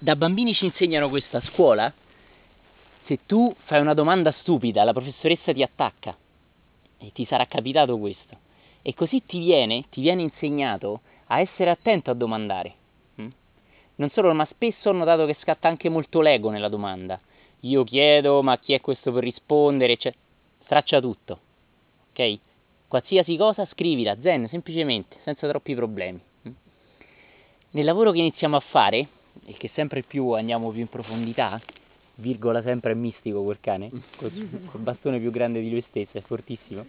Da bambini ci insegnano questo a scuola. Se tu fai una domanda stupida, la professoressa ti attacca. E ti sarà capitato questo. E così ti viene, ti viene insegnato a essere attento a domandare. Mm? Non solo, ma spesso ho notato che scatta anche molto l'ego nella domanda. Io chiedo, ma chi è questo per rispondere? Cioè, straccia tutto. Ok? Qualsiasi cosa scrivila, zen, semplicemente, senza troppi problemi. Mm? Nel lavoro che iniziamo a fare, e che sempre più andiamo più in profondità, virgola sempre è mistico quel cane, col, col bastone più grande di lui stesso, è fortissimo.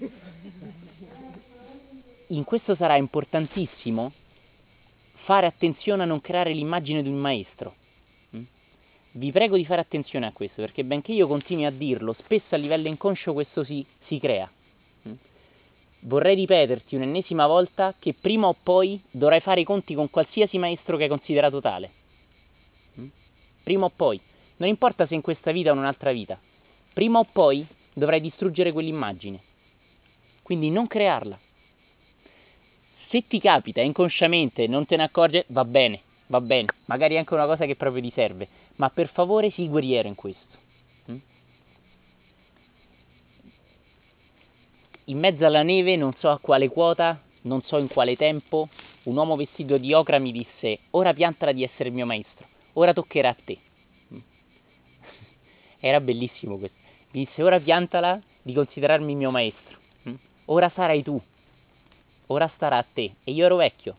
In questo sarà importantissimo fare attenzione a non creare l'immagine di un maestro. Mm? Vi prego di fare attenzione a questo, perché benché io continui a dirlo, spesso a livello inconscio questo si, si crea. Mm? Vorrei ripeterti un'ennesima volta che prima o poi dovrai fare i conti con qualsiasi maestro che hai considerato tale. Prima o poi. Non importa se in questa vita o in un'altra vita. Prima o poi dovrai distruggere quell'immagine. Quindi non crearla se ti capita inconsciamente non te ne accorge, va bene, va bene, magari è anche una cosa che proprio ti serve, ma per favore sii guerriero in questo. Mm? In mezzo alla neve, non so a quale quota, non so in quale tempo, un uomo vestito di ocra mi disse, ora piantala di essere il mio maestro, ora toccherà a te. Mm? Era bellissimo questo. Mi disse, ora piantala di considerarmi mio maestro, mm? ora sarai tu ora starà a te. E io ero vecchio.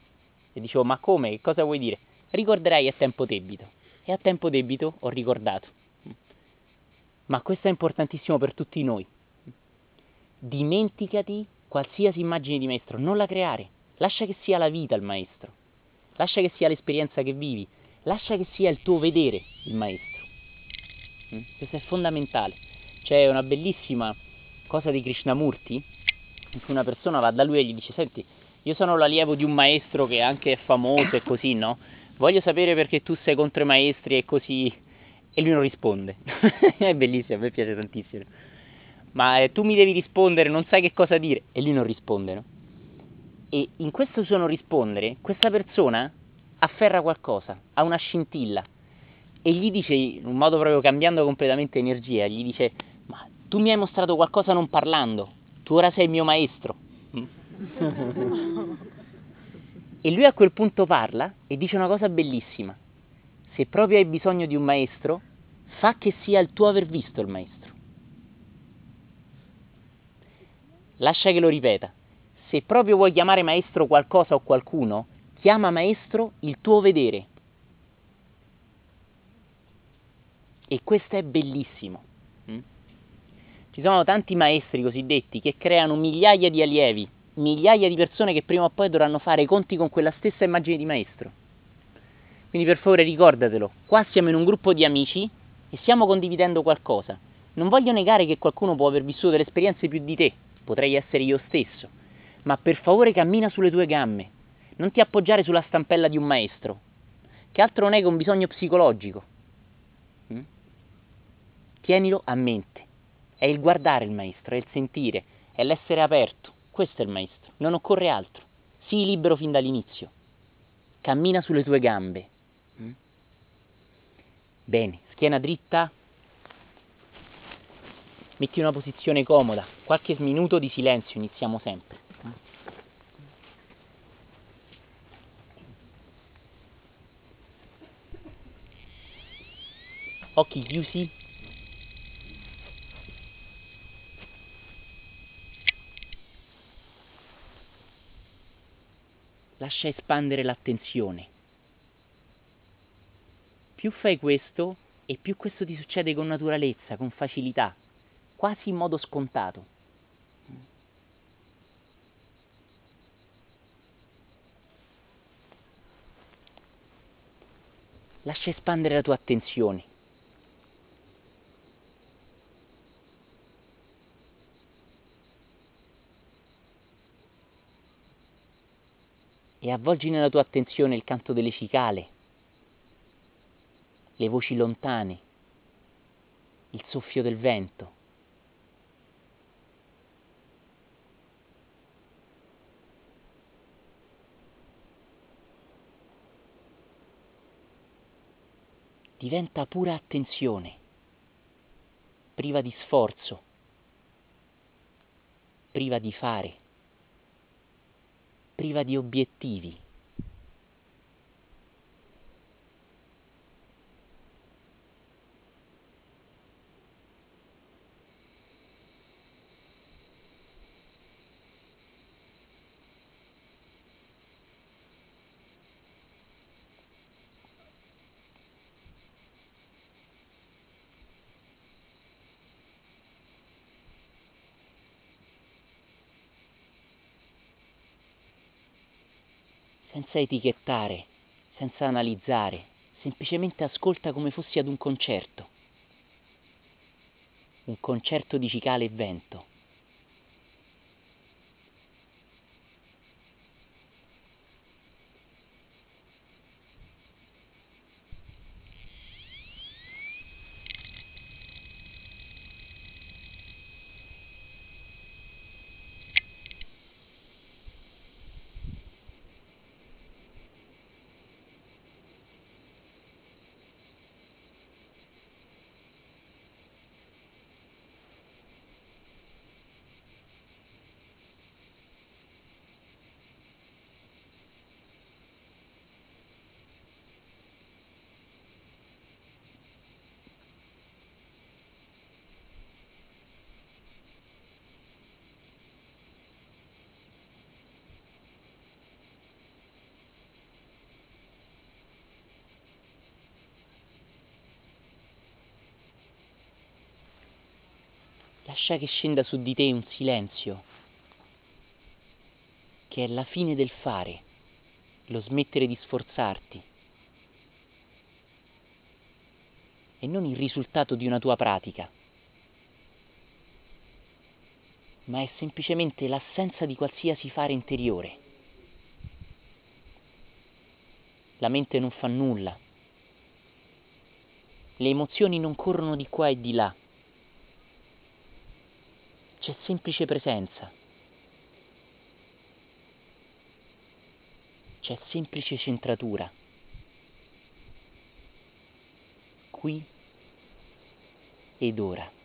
E dicevo, ma come? Che cosa vuoi dire? Ricorderai a tempo debito. E a tempo debito ho ricordato. Ma questo è importantissimo per tutti noi. Dimenticati qualsiasi immagine di maestro, non la creare. Lascia che sia la vita il maestro. Lascia che sia l'esperienza che vivi. Lascia che sia il tuo vedere il maestro. Questo è fondamentale. C'è una bellissima cosa di Krishnamurti in cui una persona va da lui e gli dice senti io sono l'allievo di un maestro che anche è famoso e così no voglio sapere perché tu sei contro i maestri e così e lui non risponde è bellissimo a me piace tantissimo ma eh, tu mi devi rispondere non sai che cosa dire e lui non risponde no? e in questo suo non rispondere questa persona afferra qualcosa ha una scintilla e gli dice in un modo proprio cambiando completamente energia gli dice ma tu mi hai mostrato qualcosa non parlando tu ora sei il mio maestro. e lui a quel punto parla e dice una cosa bellissima. Se proprio hai bisogno di un maestro, fa che sia il tuo aver visto il maestro. Lascia che lo ripeta. Se proprio vuoi chiamare maestro qualcosa o qualcuno, chiama maestro il tuo vedere. E questo è bellissimo. Ci sono tanti maestri cosiddetti che creano migliaia di allievi, migliaia di persone che prima o poi dovranno fare i conti con quella stessa immagine di maestro. Quindi per favore ricordatelo, qua siamo in un gruppo di amici e stiamo condividendo qualcosa. Non voglio negare che qualcuno può aver vissuto delle esperienze più di te, potrei essere io stesso, ma per favore cammina sulle tue gambe, non ti appoggiare sulla stampella di un maestro, che altro non è che un bisogno psicologico. Mm? Tienilo a mente. È il guardare il maestro, è il sentire, è l'essere aperto. Questo è il maestro, non occorre altro. Sii libero fin dall'inizio. Cammina sulle tue gambe. Mm? Bene, schiena dritta. Metti una posizione comoda. Qualche minuto di silenzio, iniziamo sempre. Occhi chiusi. lascia espandere l'attenzione. Più fai questo e più questo ti succede con naturalezza, con facilità, quasi in modo scontato. Lascia espandere la tua attenzione. E avvolgi nella tua attenzione il canto delle cicale, le voci lontane, il soffio del vento. diventa pura attenzione, priva di sforzo, priva di fare, priva di obiettivi. Senza etichettare, senza analizzare, semplicemente ascolta come fossi ad un concerto, un concerto di cicale e vento. Lascia che scenda su di te un silenzio, che è la fine del fare, lo smettere di sforzarti, e non il risultato di una tua pratica, ma è semplicemente l'assenza di qualsiasi fare interiore. La mente non fa nulla, le emozioni non corrono di qua e di là c'è semplice presenza, c'è semplice centratura. Qui ed ora.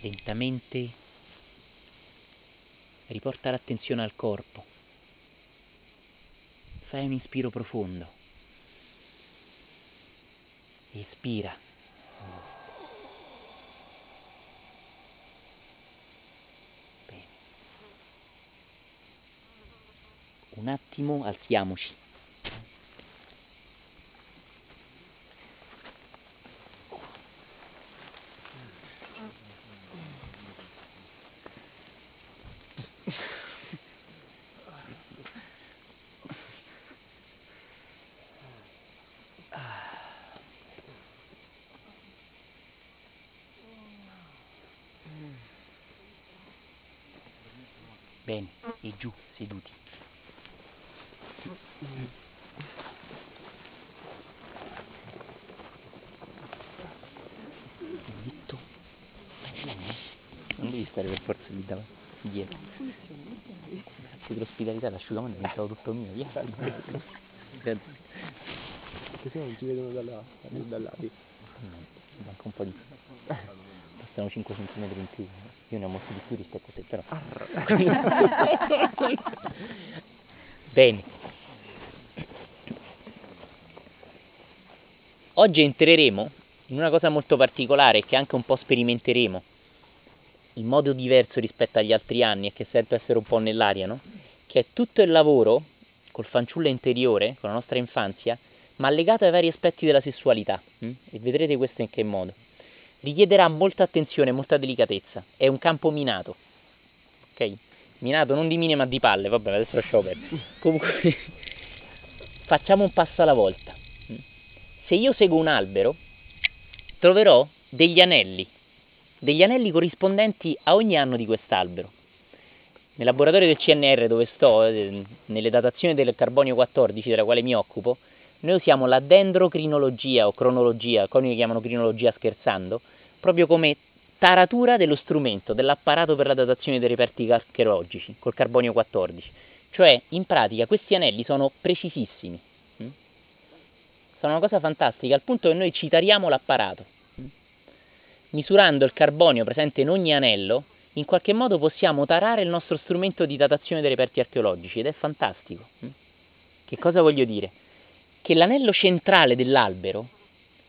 Lentamente riporta l'attenzione al corpo. Fai un inspiro profondo. Espira. Bene. Un attimo alziamoci. Bene, e giù, seduti. Dritto. Non devi stare per forza lì davanti, dietro. Grazie dell'ospitalità, l'asciugamano è diventato tutto mio, via. Così non ci vedono dalla, dalla lì. Manca un po' di... Bastano 5 cm in più. Io ne ho molti di più rispetto a te, però. Bene. Oggi entreremo in una cosa molto particolare che anche un po' sperimenteremo in modo diverso rispetto agli altri anni e che sento essere un po' nell'aria, no? Che è tutto il lavoro col fanciullo interiore, con la nostra infanzia, ma legato ai vari aspetti della sessualità. Hm? E vedrete questo in che modo. Richiederà molta attenzione, molta delicatezza. È un campo minato. Ok? Minato non di mine ma di palle, vabbè, adesso lasciamo perdere. Comunque, facciamo un passo alla volta. Hm? Se io seguo un albero, troverò degli anelli, degli anelli corrispondenti a ogni anno di quest'albero. Nel laboratorio del CNR dove sto, eh, nelle datazioni del carbonio 14 della quale mi occupo, noi usiamo la dendrocrinologia o cronologia, alcuni chiamano crinologia scherzando, proprio come taratura dello strumento, dell'apparato per la datazione dei reperti archeologici col carbonio 14. Cioè, in pratica, questi anelli sono precisissimi. Hm? Sono una cosa fantastica, al punto che noi ci tariamo l'apparato. Hm? Misurando il carbonio presente in ogni anello, in qualche modo possiamo tarare il nostro strumento di datazione dei reperti archeologici ed è fantastico. Hm? Che cosa voglio dire? Che l'anello centrale dell'albero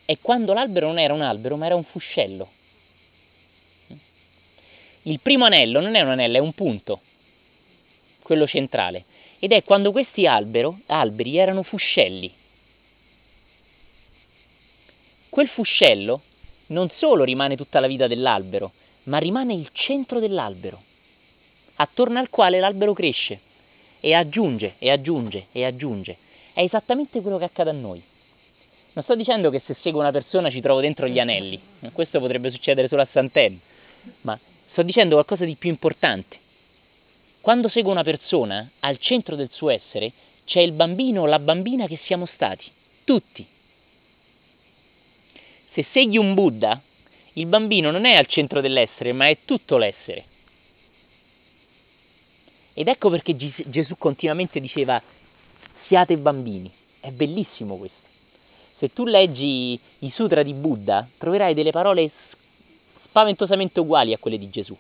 è quando l'albero non era un albero ma era un fuscello. Il primo anello non è un anello, è un punto, quello centrale, ed è quando questi albero, alberi erano fuscelli. Quel fuscello non solo rimane tutta la vita dell'albero, ma rimane il centro dell'albero, attorno al quale l'albero cresce e aggiunge e aggiunge e aggiunge. È esattamente quello che accade a noi. Non sto dicendo che se seguo una persona ci trovo dentro gli anelli, questo potrebbe succedere solo a Sant'En, ma sto dicendo qualcosa di più importante. Quando seguo una persona, al centro del suo essere c'è il bambino o la bambina che siamo stati, tutti. Se segui un Buddha, il bambino non è al centro dell'essere, ma è tutto l'essere. Ed ecco perché Gesù continuamente diceva siate bambini. È bellissimo questo. Se tu leggi i sutra di Buddha, troverai delle parole spaventosamente uguali a quelle di Gesù.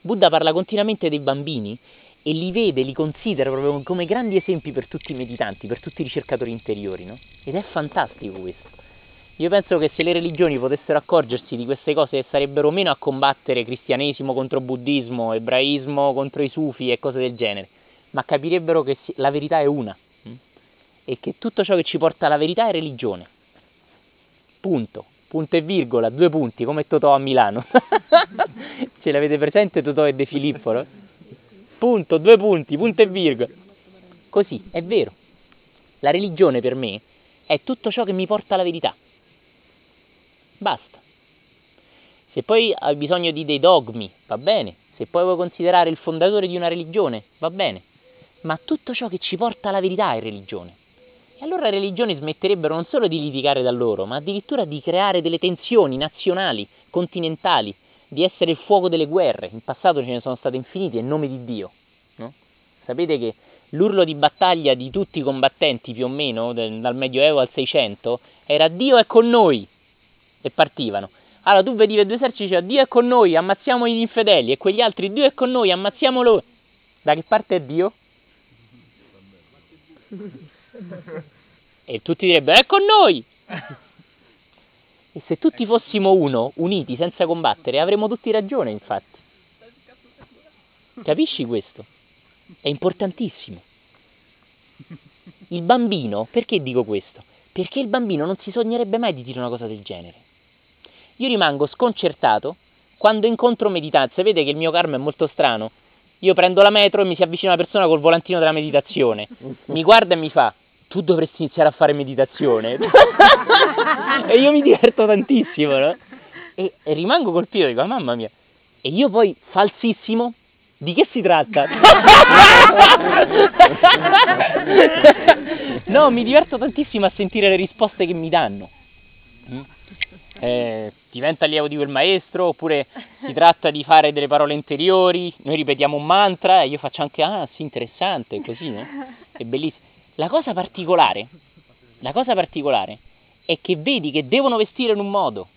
Buddha parla continuamente dei bambini e li vede, li considera proprio come grandi esempi per tutti i meditanti, per tutti i ricercatori interiori, no? Ed è fantastico questo. Io penso che se le religioni potessero accorgersi di queste cose sarebbero meno a combattere cristianesimo contro buddismo, ebraismo contro i sufi e cose del genere, ma capirebbero che la verità è una hm? e che tutto ciò che ci porta alla verità è religione. Punto. Punto e virgola, due punti, come Totò a Milano. Ce l'avete presente Totò e De Filippo, no? Punto, due punti, punto e virgola. Così, è vero. La religione per me è tutto ciò che mi porta alla verità. Basta. Se poi hai bisogno di dei dogmi, va bene. Se poi vuoi considerare il fondatore di una religione, va bene. Ma tutto ciò che ci porta alla verità è religione. E allora le religioni smetterebbero non solo di litigare da loro, ma addirittura di creare delle tensioni nazionali, continentali, di essere il fuoco delle guerre. In passato ce ne sono state infinite in nome di Dio. No? Sapete che l'urlo di battaglia di tutti i combattenti più o meno, dal Medioevo al 600, era Dio è con noi, e partivano. Allora tu vedi i due eserciti diceva Dio è con noi, ammazziamo gli infedeli e quegli altri Dio è con noi, ammazziamo loro. Da che parte è Dio? E tutti direbbero è con noi. E se tutti fossimo uno, uniti, senza combattere, avremmo tutti ragione, infatti. Capisci questo? È importantissimo. Il bambino, perché dico questo? Perché il bambino non si sognerebbe mai di dire una cosa del genere. Io rimango sconcertato quando incontro meditanti. Sapete che il mio karma è molto strano. Io prendo la metro e mi si avvicina una persona col volantino della meditazione. Mi guarda e mi fa: Tu dovresti iniziare a fare meditazione. e io mi diverto tantissimo, no? E, e rimango colpito, dico: Mamma mia. E io poi, falsissimo, di che si tratta? no, mi diverto tantissimo a sentire le risposte che mi danno. Eh, diventa allievo di quel maestro, oppure si tratta di fare delle parole interiori, noi ripetiamo un mantra e io faccio anche, ah sì, interessante, così, no? È bellissimo. La cosa particolare La cosa particolare è che vedi che devono vestire in un modo.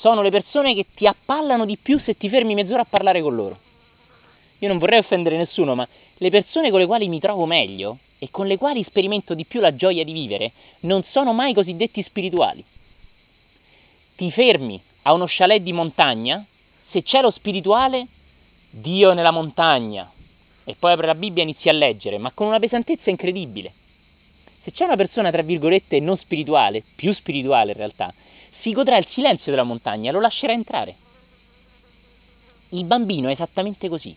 Sono le persone che ti appallano di più se ti fermi mezz'ora a parlare con loro. Io non vorrei offendere nessuno, ma le persone con le quali mi trovo meglio e con le quali sperimento di più la gioia di vivere non sono mai cosiddetti spirituali. Ti fermi a uno chalet di montagna, se c'è lo spirituale, Dio nella montagna, e poi apre la Bibbia e inizi a leggere, ma con una pesantezza incredibile. Se c'è una persona, tra virgolette, non spirituale, più spirituale in realtà, si godrà il silenzio della montagna, lo lascerà entrare. Il bambino è esattamente così.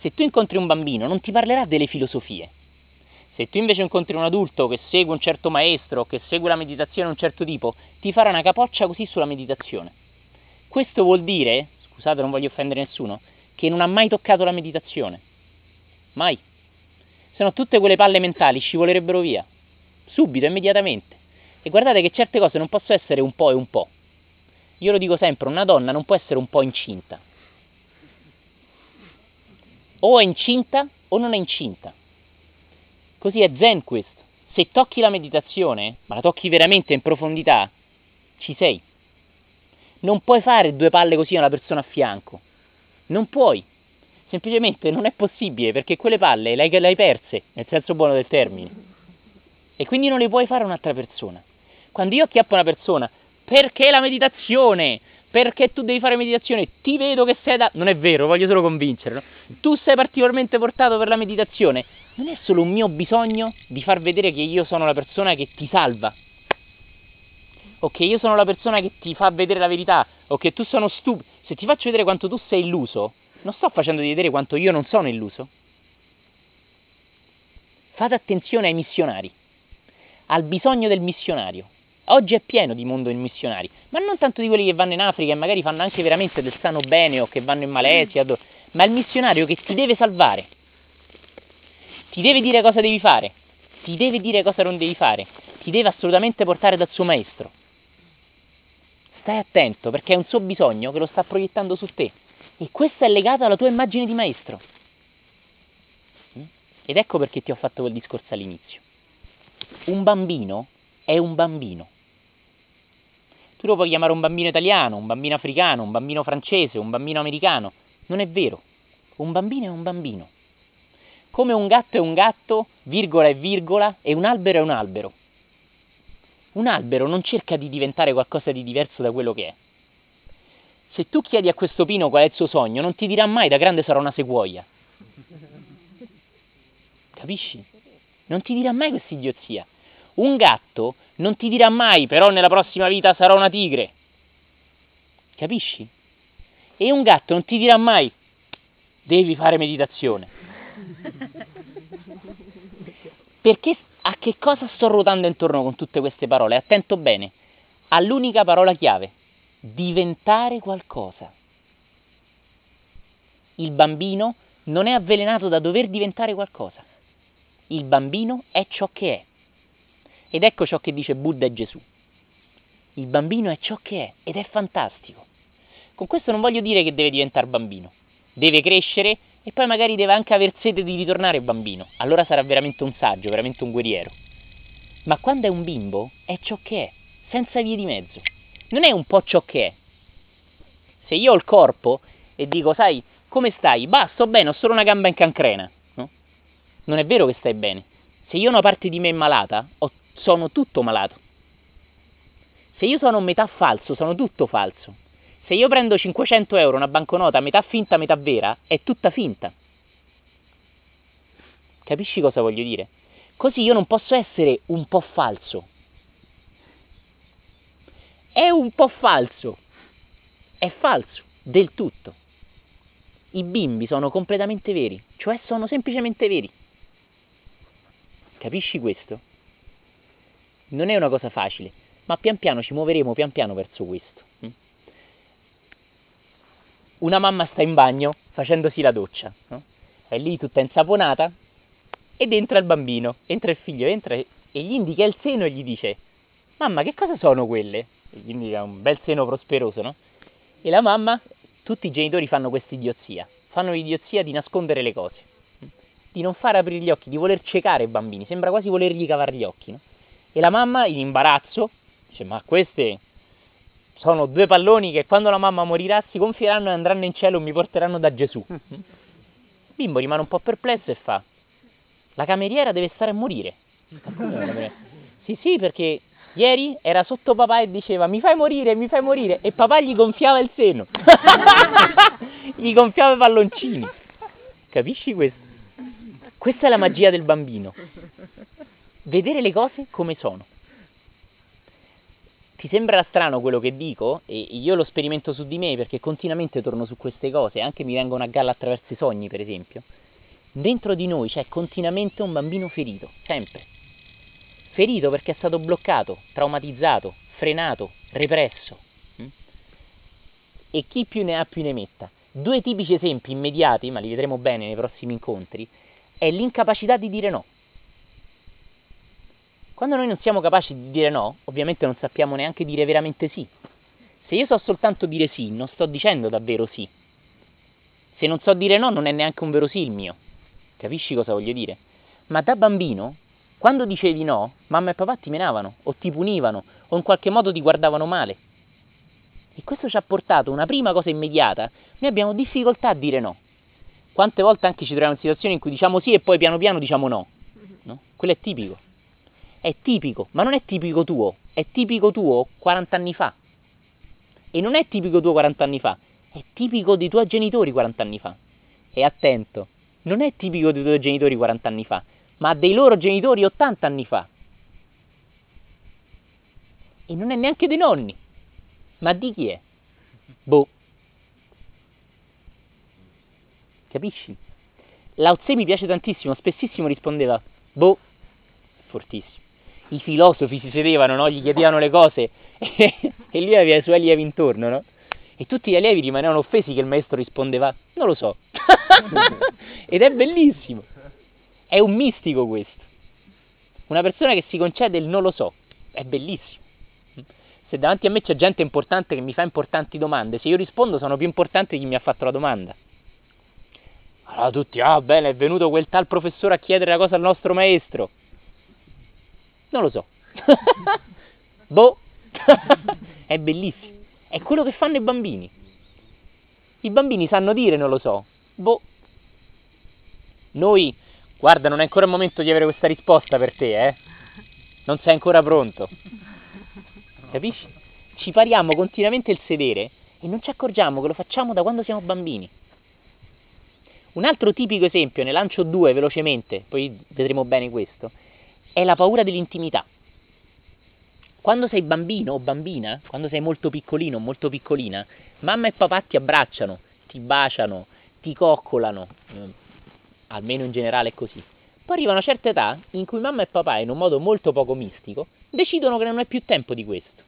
Se tu incontri un bambino, non ti parlerà delle filosofie. Se tu invece incontri un adulto che segue un certo maestro, che segue la meditazione di un certo tipo, ti farà una capoccia così sulla meditazione. Questo vuol dire, scusate, non voglio offendere nessuno, che non ha mai toccato la meditazione. Mai. Se no tutte quelle palle mentali scivolerebbero via. Subito, immediatamente. E guardate che certe cose non possono essere un po' e un po'. Io lo dico sempre, una donna non può essere un po' incinta. O è incinta o non è incinta. Così è zen questo. Se tocchi la meditazione, ma la tocchi veramente in profondità, ci sei. Non puoi fare due palle così a una persona a fianco. Non puoi. Semplicemente non è possibile perché quelle palle le hai perse, nel senso buono del termine. E quindi non le puoi fare a un'altra persona. Quando io acchiappo una persona, perché la meditazione? Perché tu devi fare meditazione? Ti vedo che sei da... Non è vero, voglio solo convincerlo. Tu sei particolarmente portato per la meditazione. Non è solo un mio bisogno di far vedere che io sono la persona che ti salva. O che io sono la persona che ti fa vedere la verità. O che tu sono stupido. Se ti faccio vedere quanto tu sei illuso, non sto facendo vedere quanto io non sono illuso. Fate attenzione ai missionari, al bisogno del missionario. Oggi è pieno di mondo di missionari, ma non tanto di quelli che vanno in Africa e magari fanno anche veramente del sano bene o che vanno in Malesia, ma il missionario che ti deve salvare. Ti deve dire cosa devi fare, ti deve dire cosa non devi fare, ti deve assolutamente portare dal suo maestro. Stai attento perché è un suo bisogno che lo sta proiettando su te. E questo è legato alla tua immagine di maestro. Mm? Ed ecco perché ti ho fatto quel discorso all'inizio. Un bambino è un bambino. Tu lo puoi chiamare un bambino italiano, un bambino africano, un bambino francese, un bambino americano. Non è vero. Un bambino è un bambino. Come un gatto è un gatto, virgola è virgola, e un albero è un albero. Un albero non cerca di diventare qualcosa di diverso da quello che è. Se tu chiedi a questo pino qual è il suo sogno, non ti dirà mai da grande sarà una sequoia. Capisci? Non ti dirà mai questa idiozia. Un gatto non ti dirà mai, però nella prossima vita sarò una tigre. Capisci? E un gatto non ti dirà mai, devi fare meditazione. Perché a che cosa sto ruotando intorno con tutte queste parole? Attento bene, all'unica parola chiave diventare qualcosa. Il bambino non è avvelenato da dover diventare qualcosa. Il bambino è ciò che è. Ed ecco ciò che dice Buddha e Gesù. Il bambino è ciò che è ed è fantastico. Con questo non voglio dire che deve diventare bambino. Deve crescere e poi magari deve anche aver sete di ritornare bambino. Allora sarà veramente un saggio, veramente un guerriero. Ma quando è un bimbo è ciò che è, senza vie di mezzo non è un po' ciò che è. Se io ho il corpo e dico, sai, come stai? Bah, sto bene, ho solo una gamba in cancrena. No? Non è vero che stai bene. Se io ho una parte di me malata, ho, sono tutto malato. Se io sono metà falso, sono tutto falso. Se io prendo 500 euro, una banconota metà finta, metà vera, è tutta finta. Capisci cosa voglio dire? Così io non posso essere un po' falso è un po' falso. È falso, del tutto. I bimbi sono completamente veri, cioè sono semplicemente veri. Capisci questo? Non è una cosa facile, ma pian piano ci muoveremo pian piano verso questo. Mm? Una mamma sta in bagno facendosi la doccia, no? è lì tutta insaponata ed entra il bambino, entra il figlio, entra e gli indica il seno e gli dice Mamma, che cosa sono quelle? quindi ha un bel seno prosperoso, no? E la mamma, tutti i genitori fanno questa idiozia, fanno l'idiozia di nascondere le cose, di non far aprire gli occhi, di voler ciecare i bambini, sembra quasi volergli cavare gli occhi, no? E la mamma, in imbarazzo, dice, ma queste sono due palloni che quando la mamma morirà si gonfieranno e andranno in cielo e mi porteranno da Gesù. Il bimbo rimane un po' perplesso e fa, la cameriera deve stare a morire. Sì, sì, perché ieri era sotto papà e diceva mi fai morire, mi fai morire e papà gli gonfiava il seno. gli gonfiava i palloncini. Capisci questo? Questa è la magia del bambino. Vedere le cose come sono. Ti sembrerà strano quello che dico e io lo sperimento su di me perché continuamente torno su queste cose, anche mi vengono a galla attraverso i sogni, per esempio. Dentro di noi c'è continuamente un bambino ferito, sempre. Ferito perché è stato bloccato, traumatizzato, frenato, represso. Mm? E chi più ne ha più ne metta. Due tipici esempi immediati, ma li vedremo bene nei prossimi incontri, è l'incapacità di dire no. Quando noi non siamo capaci di dire no, ovviamente non sappiamo neanche dire veramente sì. Se io so soltanto dire sì, non sto dicendo davvero sì. Se non so dire no, non è neanche un vero sì il mio. Capisci cosa voglio dire? Ma da bambino quando dicevi no, mamma e papà ti menavano, o ti punivano, o in qualche modo ti guardavano male. E questo ci ha portato una prima cosa immediata, noi abbiamo difficoltà a dire no. Quante volte anche ci troviamo in situazioni in cui diciamo sì e poi piano piano diciamo no. no? Quello è tipico. È tipico, ma non è tipico tuo, è tipico tuo 40 anni fa. E non è tipico tuo 40 anni fa, è tipico dei tuoi genitori 40 anni fa. E attento, non è tipico dei tuoi genitori 40 anni fa, ma dei loro genitori 80 anni fa. E non è neanche dei nonni. Ma di chi è? Boh. Capisci? Lao Tse mi piace tantissimo, spessissimo rispondeva, boh, fortissimo. I filosofi si sedevano, no? gli chiedevano le cose e, lui aveva i suoi allievi intorno, no? E tutti gli allievi rimanevano offesi che il maestro rispondeva, non lo so. Ed è bellissimo. È un mistico questo. Una persona che si concede il non lo so. È bellissimo. Se davanti a me c'è gente importante che mi fa importanti domande, se io rispondo sono più importante di chi mi ha fatto la domanda. Allora tutti, ah bene, è venuto quel tal professore a chiedere la cosa al nostro maestro. Non lo so. boh. è bellissimo. È quello che fanno i bambini. I bambini sanno dire non lo so. Boh. Noi Guarda, non è ancora il momento di avere questa risposta per te, eh? Non sei ancora pronto. Capisci? Ci pariamo continuamente il sedere e non ci accorgiamo che lo facciamo da quando siamo bambini. Un altro tipico esempio, ne lancio due velocemente, poi vedremo bene questo, è la paura dell'intimità. Quando sei bambino o bambina, quando sei molto piccolino o molto piccolina, mamma e papà ti abbracciano, ti baciano, ti coccolano, almeno in generale è così. Poi arriva una certa età in cui mamma e papà, in un modo molto poco mistico, decidono che non è più tempo di questo.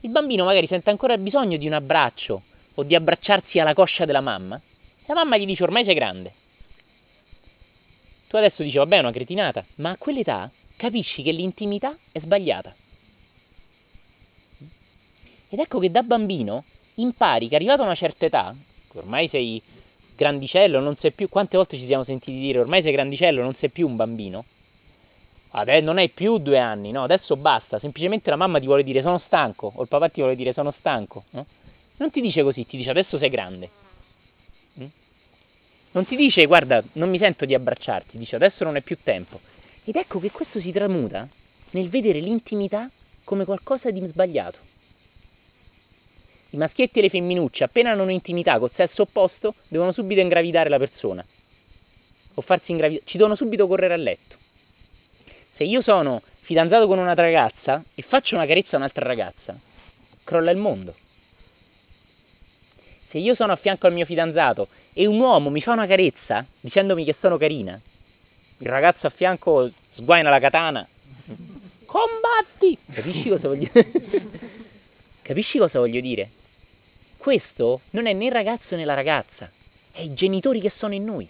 Il bambino magari sente ancora bisogno di un abbraccio o di abbracciarsi alla coscia della mamma, e la mamma gli dice ormai sei grande. Tu adesso dici vabbè è una cretinata, ma a quell'età capisci che l'intimità è sbagliata. Ed ecco che da bambino impari che arrivato a una certa età, ormai sei grandicello, non sei più, quante volte ci siamo sentiti dire ormai sei grandicello, non sei più un bambino? Adesso non hai più due anni, no, adesso basta, semplicemente la mamma ti vuole dire sono stanco, o il papà ti vuole dire sono stanco, no? Non ti dice così, ti dice adesso sei grande. Non ti dice guarda, non mi sento di abbracciarti, dice adesso non è più tempo. Ed ecco che questo si tramuta nel vedere l'intimità come qualcosa di sbagliato. I maschietti e le femminucce, appena hanno un'intimità col sesso opposto, devono subito ingravidare la persona. O farsi ingravidare. Ci devono subito correre a letto. Se io sono fidanzato con una ragazza e faccio una carezza a un'altra ragazza, crolla il mondo. Se io sono a fianco al mio fidanzato e un uomo mi fa una carezza dicendomi che sono carina, il ragazzo a fianco sguaina la katana. Combatti! Capisci cosa voglio dire? Capisci cosa voglio dire? questo non è né il ragazzo né la ragazza, è i genitori che sono in noi.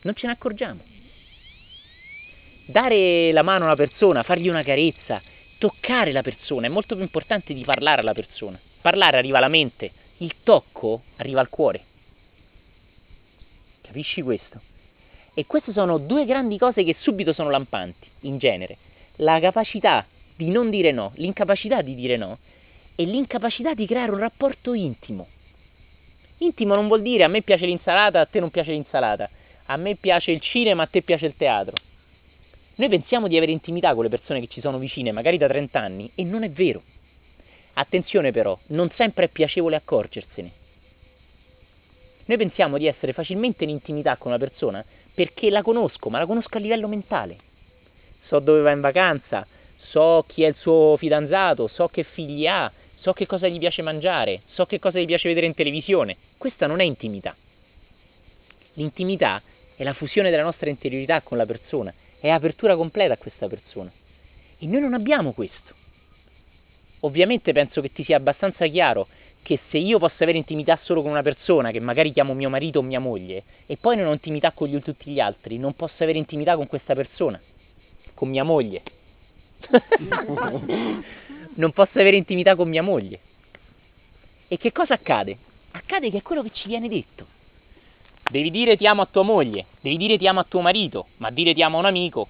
Non ce ne accorgiamo. Dare la mano a una persona, fargli una carezza, toccare la persona è molto più importante di parlare alla persona. Parlare arriva alla mente, il tocco arriva al cuore. Capisci questo? E queste sono due grandi cose che subito sono lampanti, in genere. la capacità di non dire no, l'incapacità di dire no e l'incapacità di creare un rapporto intimo. Intimo non vuol dire a me piace l'insalata, a te non piace l'insalata, a me piace il cinema, a te piace il teatro. Noi pensiamo di avere intimità con le persone che ci sono vicine, magari da 30 anni, e non è vero. Attenzione però, non sempre è piacevole accorgersene. Noi pensiamo di essere facilmente in intimità con una persona perché la conosco, ma la conosco a livello mentale. So dove va in vacanza, so chi è il suo fidanzato, so che figli ha, so che cosa gli piace mangiare, so che cosa gli piace vedere in televisione. Questa non è intimità. L'intimità è la fusione della nostra interiorità con la persona, è apertura completa a questa persona. E noi non abbiamo questo. Ovviamente penso che ti sia abbastanza chiaro che se io posso avere intimità solo con una persona, che magari chiamo mio marito o mia moglie, e poi non ho intimità con gli, tutti gli altri, non posso avere intimità con questa persona, con mia moglie. non posso avere intimità con mia moglie. E che cosa accade? Accade che è quello che ci viene detto. Devi dire ti amo a tua moglie, devi dire ti amo a tuo marito, ma dire ti amo a un amico,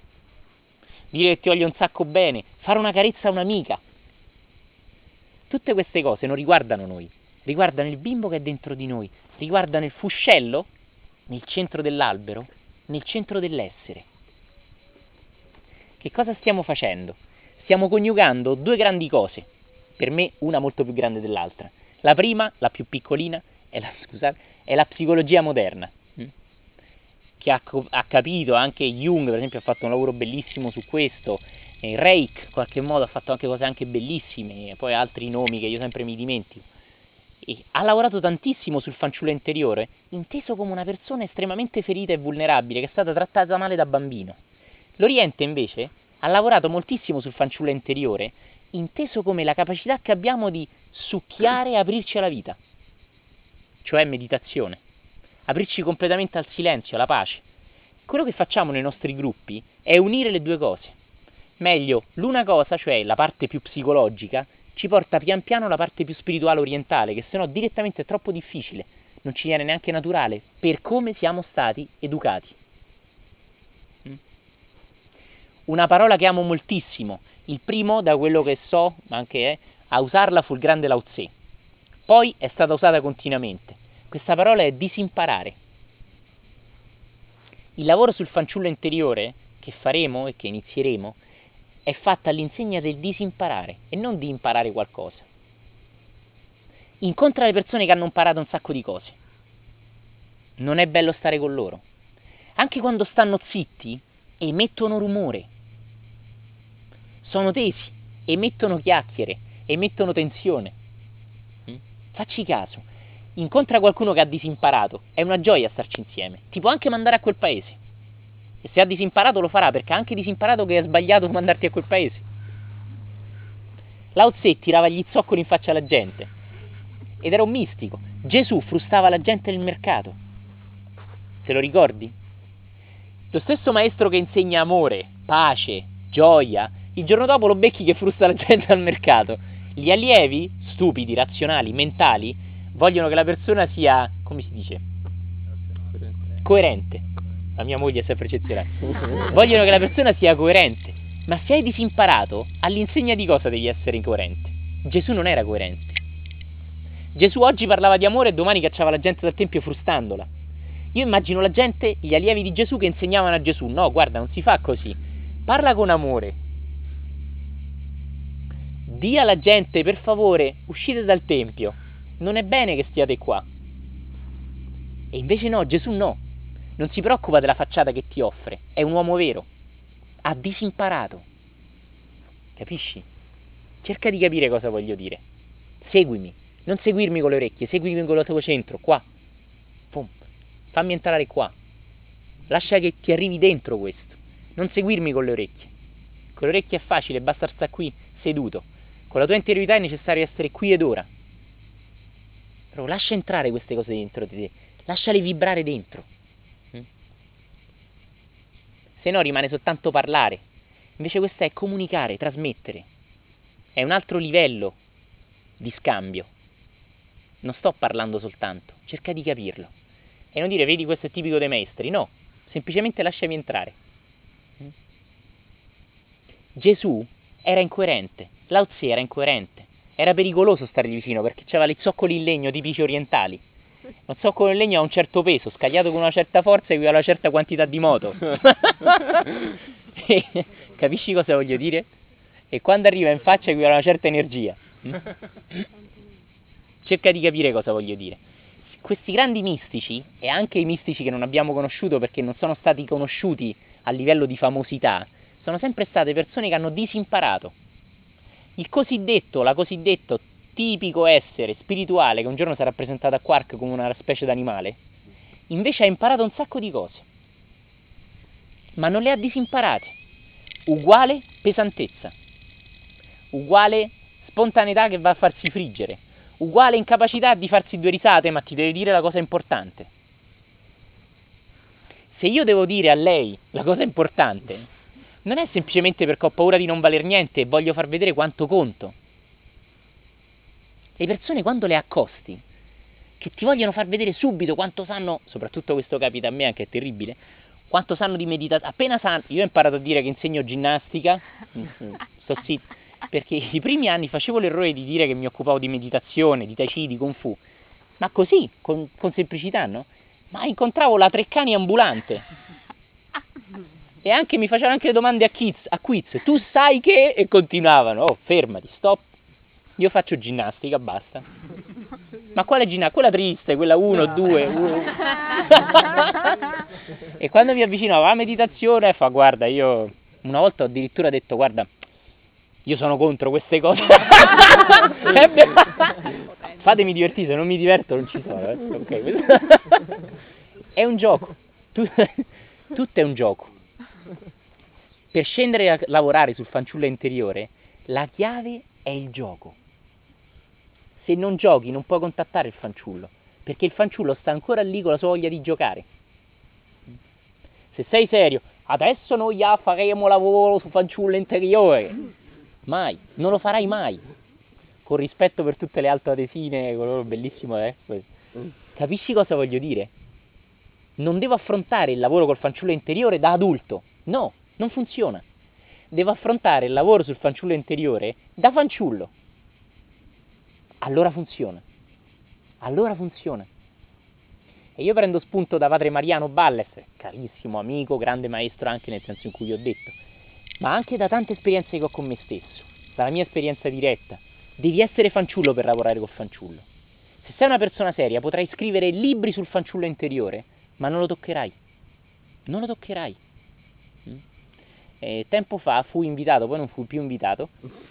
dire che ti voglio un sacco bene, fare una carezza a un'amica. Tutte queste cose non riguardano noi, riguardano il bimbo che è dentro di noi, riguardano il fuscello nel centro dell'albero, nel centro dell'essere. Che cosa stiamo facendo? Stiamo coniugando due grandi cose, per me una molto più grande dell'altra. La prima, la più piccolina, è la, scusate, è la psicologia moderna, hm? che ha, ha, capito, anche Jung per esempio ha fatto un lavoro bellissimo su questo, e Reich in qualche modo ha fatto anche cose anche bellissime, poi altri nomi che io sempre mi dimentico. E ha lavorato tantissimo sul fanciullo interiore, inteso come una persona estremamente ferita e vulnerabile che è stata trattata male da bambino. L'Oriente invece ha lavorato moltissimo sul fanciullo interiore, inteso come la capacità che abbiamo di succhiare e aprirci alla vita, cioè meditazione, aprirci completamente al silenzio, alla pace. Quello che facciamo nei nostri gruppi è unire le due cose. Meglio, l'una cosa, cioè la parte più psicologica, ci porta pian piano alla parte più spirituale orientale, che sennò direttamente è troppo difficile, non ci viene neanche naturale, per come siamo stati educati una parola che amo moltissimo. Il primo, da quello che so, ma anche è, a usarla fu il grande Lao Tse. Poi è stata usata continuamente. Questa parola è disimparare. Il lavoro sul fanciullo interiore che faremo e che inizieremo è fatto all'insegna del disimparare e non di imparare qualcosa. Incontra le persone che hanno imparato un sacco di cose. Non è bello stare con loro. Anche quando stanno zitti, emettono rumore sono tesi, emettono chiacchiere, emettono tensione. Mm? Facci caso, incontra qualcuno che ha disimparato, è una gioia starci insieme, ti può anche mandare a quel paese. E se ha disimparato lo farà perché ha anche disimparato che è sbagliato mandarti a quel paese. Lao Tse tirava gli zoccoli in faccia alla gente ed era un mistico. Gesù frustava la gente nel mercato. Se lo ricordi? Lo stesso maestro che insegna amore, pace, gioia, il giorno dopo lo becchi che frusta la gente al mercato. Gli allievi, stupidi, razionali, mentali, vogliono che la persona sia, come si dice? Coerente. La mia moglie è sempre eccezionale. vogliono che la persona sia coerente. Ma se hai disimparato, all'insegna di cosa devi essere incoerente? Gesù non era coerente. Gesù oggi parlava di amore e domani cacciava la gente dal tempio frustandola. Io immagino la gente, gli allievi di Gesù che insegnavano a Gesù, no, guarda, non si fa così. Parla con amore, Dì alla gente, per favore, uscite dal tempio. Non è bene che stiate qua. E invece no, Gesù no. Non si preoccupa della facciata che ti offre. È un uomo vero. Ha disimparato. Capisci? Cerca di capire cosa voglio dire. Seguimi. Non seguirmi con le orecchie, seguimi con il tuo centro, qua. Pum. Fammi entrare qua. Lascia che ti arrivi dentro questo. Non seguirmi con le orecchie. Con le orecchie è facile, basta stare qui seduto. Con la tua interiorità è necessario essere qui ed ora. Però lascia entrare queste cose dentro di te, lasciale vibrare dentro. Mm? Se no rimane soltanto parlare. Invece questo è comunicare, trasmettere. È un altro livello di scambio. Non sto parlando soltanto, cerca di capirlo. E non dire, vedi, questo è tipico dei maestri. No, semplicemente lasciami entrare. Gesù era incoerente, Lao Tse era incoerente, era pericoloso stare vicino perché c'aveva i zoccoli in legno tipici orientali. Un zoccolo in legno ha un certo peso, scagliato con una certa forza equivale a una certa quantità di moto. capisci cosa voglio dire? E quando arriva in faccia equivale a una certa energia. Cerca di capire cosa voglio dire. Questi grandi mistici, e anche i mistici che non abbiamo conosciuto perché non sono stati conosciuti a livello di famosità, sono sempre state persone che hanno disimparato. Il cosiddetto, la cosiddetto tipico essere spirituale che un giorno sarà presentato a Quark come una specie d'animale, invece ha imparato un sacco di cose, ma non le ha disimparate. Uguale pesantezza, uguale spontaneità che va a farsi friggere, uguale incapacità di farsi due risate, ma ti deve dire la cosa importante. Se io devo dire a lei la cosa importante, non è semplicemente perché ho paura di non valer niente e voglio far vedere quanto conto. Le persone quando le accosti, che ti vogliono far vedere subito quanto sanno, soprattutto questo capita a me anche è terribile, quanto sanno di meditazione. Appena sanno, io ho imparato a dire che insegno ginnastica, sto zitto, perché i primi anni facevo l'errore di dire che mi occupavo di meditazione, di tai chi, di kung fu, ma così, con, con semplicità, no? Ma incontravo la Treccani ambulante e anche mi facevano anche domande a quiz, a quiz. Tu sai che? E continuavano. Oh, fermati, stop. Io faccio ginnastica, basta. Ma quale ginnastica? Quella triste, quella 1, 2, E quando mi avvicinavo alla meditazione, fa guarda, io una volta ho addirittura detto guarda, io sono contro queste cose. Fatemi divertire, se non mi diverto non ci sono. Eh. Okay. è un gioco. Tutto è un gioco per scendere a lavorare sul fanciullo interiore, la chiave è il gioco. Se non giochi non puoi contattare il fanciullo, perché il fanciullo sta ancora lì con la sua voglia di giocare. Se sei serio, adesso noi ya faremo lavoro sul fanciullo interiore. Mai, non lo farai mai. Con rispetto per tutte le altre tesine, quello bellissimo. Eh? Capisci cosa voglio dire? Non devo affrontare il lavoro col fanciullo interiore da adulto. No, non funziona. Devo affrontare il lavoro sul fanciullo interiore da fanciullo. Allora funziona. Allora funziona. E io prendo spunto da padre Mariano Balles, carissimo amico, grande maestro anche nel senso in cui vi ho detto, ma anche da tante esperienze che ho con me stesso, dalla mia esperienza diretta. Devi essere fanciullo per lavorare col fanciullo. Se sei una persona seria potrai scrivere libri sul fanciullo interiore, ma non lo toccherai. Non lo toccherai. E tempo fa fu invitato, poi non fu più invitato,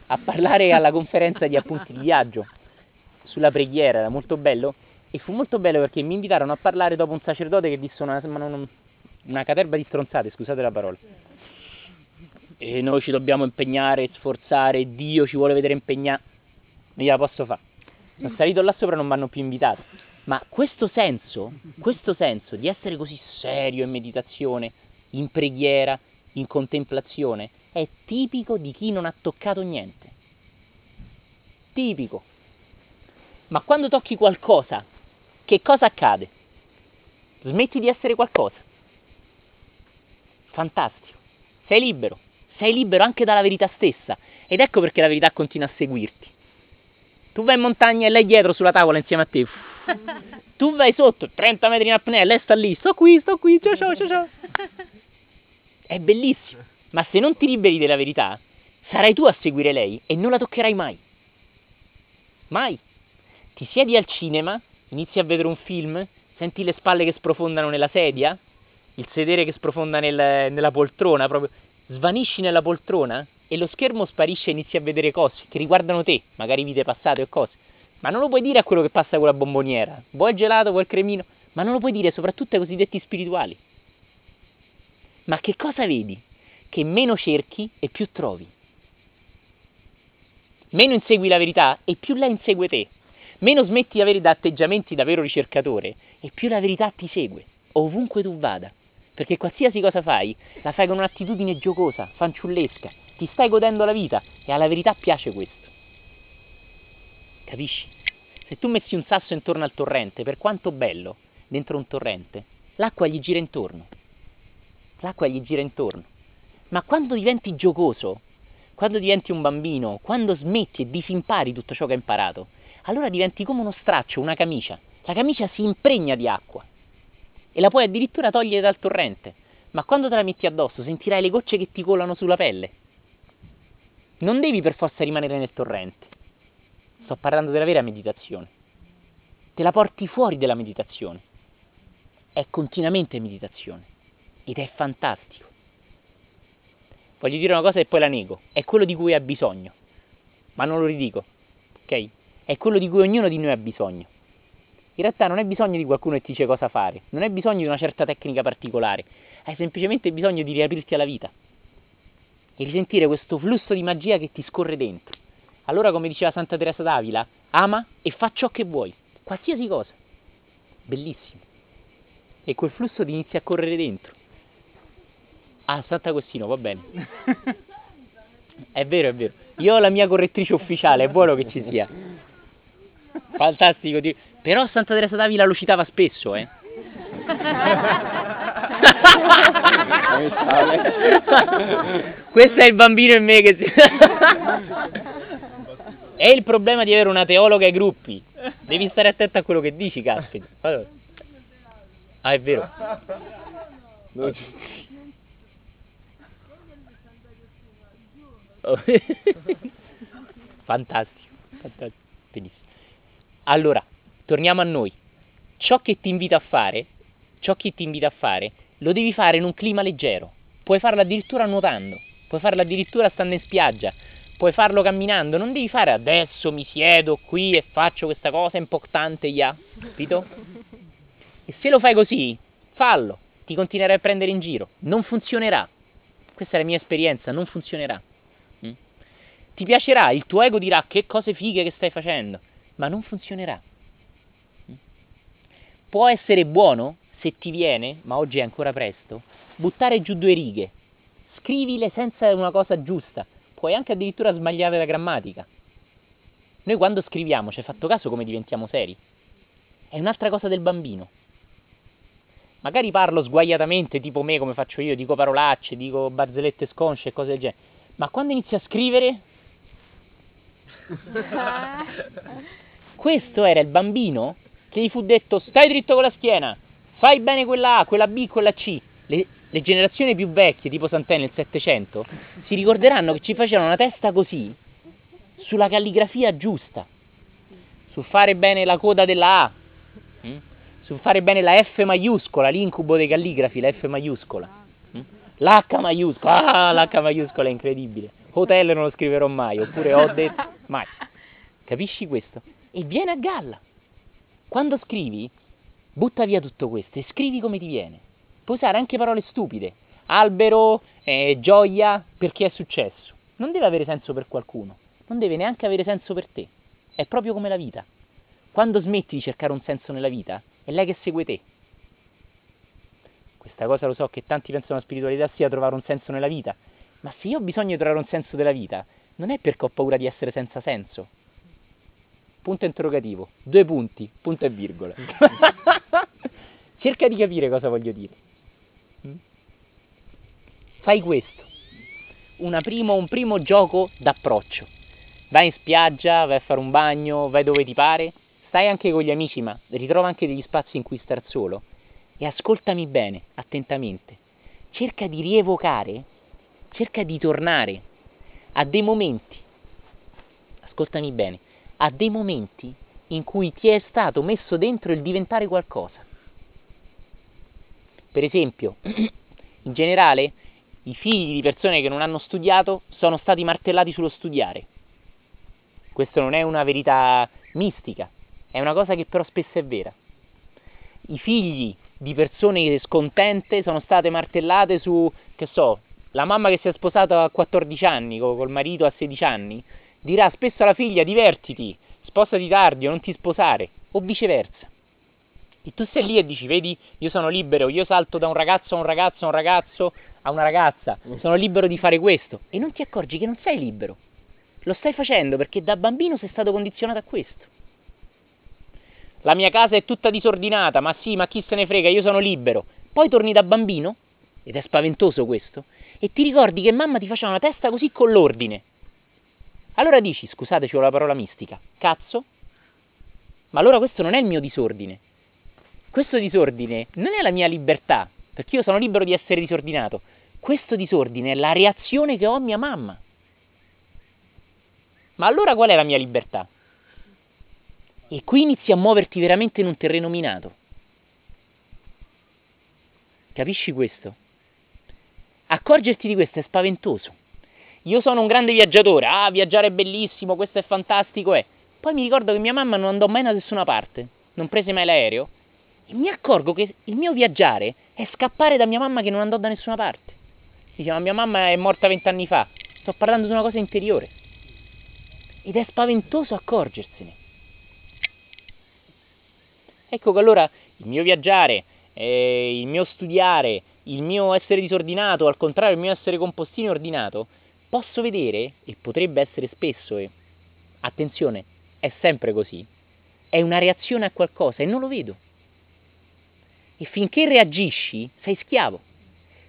a parlare alla conferenza di appunti di viaggio sulla preghiera, era molto bello. E fu molto bello perché mi invitarono a parlare dopo un sacerdote che disse una, una, una caterba di stronzate, scusate la parola. E noi ci dobbiamo impegnare, sforzare, Dio ci vuole vedere impegnati. Non gliela posso fare. Sono salito là sopra e non mi hanno più invitato. Ma questo senso, questo senso di essere così serio in meditazione, in preghiera, in contemplazione è tipico di chi non ha toccato niente. Tipico. Ma quando tocchi qualcosa, che cosa accade? Smetti di essere qualcosa. Fantastico. Sei libero. Sei libero anche dalla verità stessa. Ed ecco perché la verità continua a seguirti. Tu vai in montagna e lei dietro sulla tavola insieme a te. Tu vai sotto, 30 metri in apnea, lei sta lì, sto qui, sto qui, ciao ciao ciao ciao. È bellissimo. Ma se non ti liberi della verità, sarai tu a seguire lei e non la toccherai mai. Mai. Ti siedi al cinema, inizi a vedere un film, senti le spalle che sprofondano nella sedia, il sedere che sprofonda nel, nella poltrona, proprio svanisci nella poltrona e lo schermo sparisce e inizi a vedere cose che riguardano te, magari vite passate o cose. Ma non lo puoi dire a quello che passa con la bomboniera. Vuoi il gelato, vuoi il cremino, ma non lo puoi dire soprattutto ai cosiddetti spirituali. Ma che cosa vedi? Che meno cerchi e più trovi. Meno insegui la verità e più la insegue te. Meno smetti di avere da atteggiamenti da vero ricercatore e più la verità ti segue, ovunque tu vada. Perché qualsiasi cosa fai, la fai con un'attitudine giocosa, fanciullesca, ti stai godendo la vita e alla verità piace questo. Capisci? Se tu messi un sasso intorno al torrente, per quanto bello, dentro un torrente, l'acqua gli gira intorno l'acqua gli gira intorno. Ma quando diventi giocoso, quando diventi un bambino, quando smetti e disimpari tutto ciò che hai imparato, allora diventi come uno straccio, una camicia. La camicia si impregna di acqua e la puoi addirittura togliere dal torrente, ma quando te la metti addosso sentirai le gocce che ti colano sulla pelle. Non devi per forza rimanere nel torrente. Sto parlando della vera meditazione. Te la porti fuori della meditazione. È continuamente meditazione ed è fantastico. Voglio dire una cosa e poi la nego. È quello di cui hai bisogno. Ma non lo ridico. Ok? È quello di cui ognuno di noi ha bisogno. In realtà non hai bisogno di qualcuno che ti dice cosa fare, non hai bisogno di una certa tecnica particolare, hai semplicemente bisogno di riaprirti alla vita e risentire questo flusso di magia che ti scorre dentro. Allora, come diceva Santa Teresa d'Avila, ama e fa ciò che vuoi, qualsiasi cosa. Bellissimo. E quel flusso ti inizia a correre dentro. Ah, Sant'Agostino, va bene. È vero, è vero. Io ho la mia correttrice ufficiale, è buono che ci sia. Fantastico. Però Santa Teresa d'Avila lo citava spesso, eh. Questo è il bambino in me che si... è il problema di avere una teologa ai gruppi. Devi stare attento a quello che dici, caspita. Allora. Ah, è vero. Oh. fantastico, fantastico, benissimo. Allora, torniamo a noi. Ciò che ti invita a fare, ciò che ti invita a fare, lo devi fare in un clima leggero. Puoi farlo addirittura nuotando, puoi farlo addirittura stando in spiaggia, puoi farlo camminando, non devi fare adesso mi siedo qui e faccio questa cosa importante, ya, capito? E se lo fai così, fallo, ti continuerai a prendere in giro, non funzionerà. Questa è la mia esperienza, non funzionerà. Mm? Ti piacerà, il tuo ego dirà che cose fighe che stai facendo, ma non funzionerà. Può essere buono se ti viene, ma oggi è ancora presto, buttare giù due righe. Scrivile senza una cosa giusta. Puoi anche addirittura sbagliare la grammatica. Noi quando scriviamo, ci hai fatto caso come diventiamo seri? È un'altra cosa del bambino. Magari parlo sguaiatamente, tipo me come faccio io, dico parolacce, dico barzellette sconsce e cose del genere. Ma quando inizio a scrivere... Questo era il bambino che gli fu detto stai dritto con la schiena, fai bene quella A, quella B, quella C. Le, le generazioni più vecchie, tipo Sant'È nel Settecento, si ricorderanno che ci facevano una testa così, sulla calligrafia giusta, su fare bene la coda della A, hm? su fare bene la F maiuscola, l'incubo dei calligrafi, la F maiuscola, hm? l'H maiuscola, ah, l'H maiuscola è incredibile. Hotel non lo scriverò mai, oppure ho detto mai. Capisci questo? E viene a galla. Quando scrivi, Butta via tutto questo e scrivi come ti viene. Puoi usare anche parole stupide. Albero, eh, gioia, perché è successo. Non deve avere senso per qualcuno, non deve neanche avere senso per te. È proprio come la vita. Quando smetti di cercare un senso nella vita, è lei che segue te. Questa cosa lo so che tanti pensano la spiritualità sia trovare un senso nella vita, ma se io ho bisogno di trovare un senso della vita, non è perché ho paura di essere senza senso, punto interrogativo, due punti, punto e virgola. Cerca di capire cosa voglio dire. Mm? Fai questo, primo, un primo gioco d'approccio. Vai in spiaggia, vai a fare un bagno, vai dove ti pare, stai anche con gli amici, ma ritrova anche degli spazi in cui star solo e ascoltami bene, attentamente. Cerca di rievocare, cerca di tornare a dei momenti. Ascoltami bene a dei momenti in cui ti è stato messo dentro il diventare qualcosa. Per esempio, in generale, i figli di persone che non hanno studiato sono stati martellati sullo studiare. Questo non è una verità mistica, è una cosa che però spesso è vera. I figli di persone scontente sono state martellate su, che so, la mamma che si è sposata a 14 anni, col marito a 16 anni, dirà spesso alla figlia divertiti, sposati tardi o non ti sposare, o viceversa. E tu sei lì e dici, vedi, io sono libero, io salto da un ragazzo a un ragazzo a un ragazzo a una ragazza, sono libero di fare questo. E non ti accorgi che non sei libero. Lo stai facendo perché da bambino sei stato condizionato a questo. La mia casa è tutta disordinata, ma sì, ma chi se ne frega, io sono libero. Poi torni da bambino, ed è spaventoso questo, e ti ricordi che mamma ti faceva una testa così con l'ordine Allora dici, scusateci con la parola mistica, cazzo, ma allora questo non è il mio disordine. Questo disordine non è la mia libertà, perché io sono libero di essere disordinato. Questo disordine è la reazione che ho a mia mamma. Ma allora qual è la mia libertà? E qui inizi a muoverti veramente in un terreno minato. Capisci questo? Accorgerti di questo è spaventoso. Io sono un grande viaggiatore, ah, viaggiare è bellissimo, questo è fantastico, eh. Poi mi ricordo che mia mamma non andò mai da nessuna parte, non prese mai l'aereo, e mi accorgo che il mio viaggiare è scappare da mia mamma che non andò da nessuna parte. Dice, ma mia mamma è morta vent'anni fa, sto parlando di una cosa interiore. Ed è spaventoso accorgersene. Ecco che allora il mio viaggiare, eh, il mio studiare, il mio essere disordinato, al contrario il mio essere compostino e ordinato, posso vedere, e potrebbe essere spesso, e attenzione, è sempre così, è una reazione a qualcosa e non lo vedo. E finché reagisci, sei schiavo.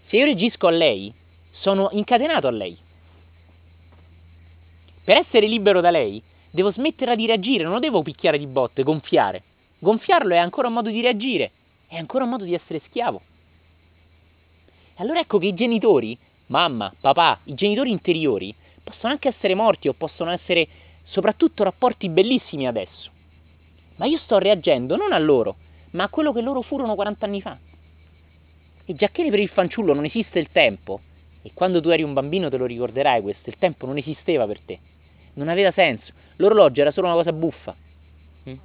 Se io reagisco a lei, sono incatenato a lei. Per essere libero da lei, devo smettere di reagire, non lo devo picchiare di botte, gonfiare. Gonfiarlo è ancora un modo di reagire, è ancora un modo di essere schiavo. Allora ecco che i genitori, mamma, papà, i genitori interiori, possono anche essere morti o possono essere soprattutto rapporti bellissimi adesso. Ma io sto reagendo non a loro, ma a quello che loro furono 40 anni fa. E già che per il fanciullo non esiste il tempo, e quando tu eri un bambino te lo ricorderai questo, il tempo non esisteva per te, non aveva senso, l'orologio era solo una cosa buffa. Mm?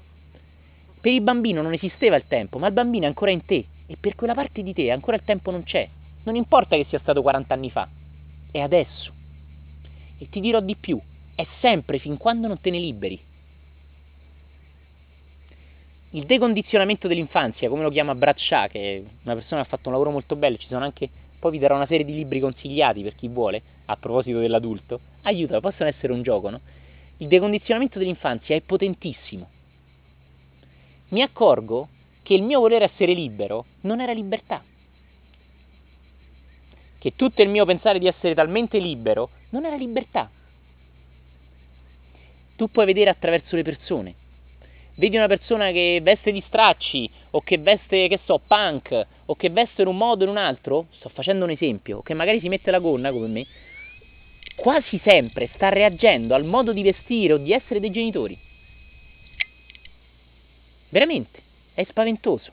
Per il bambino non esisteva il tempo, ma il bambino è ancora in te, e per quella parte di te ancora il tempo non c'è. Non importa che sia stato 40 anni fa, è adesso. E ti dirò di più, è sempre fin quando non te ne liberi. Il decondizionamento dell'infanzia, come lo chiama Shah, che è una persona che ha fatto un lavoro molto bello, ci sono anche, poi vi darò una serie di libri consigliati per chi vuole, a proposito dell'adulto, aiuta, possono essere un gioco, no? Il decondizionamento dell'infanzia è potentissimo. Mi accorgo che il mio voler essere libero non era libertà. Che tutto il mio pensare di essere talmente libero non era libertà tu puoi vedere attraverso le persone. Vedi una persona che veste di stracci, o che veste, che so, punk, o che veste in un modo o in un altro, sto facendo un esempio, che magari si mette la gonna come me, quasi sempre sta reagendo al modo di vestire o di essere dei genitori. Veramente, è spaventoso.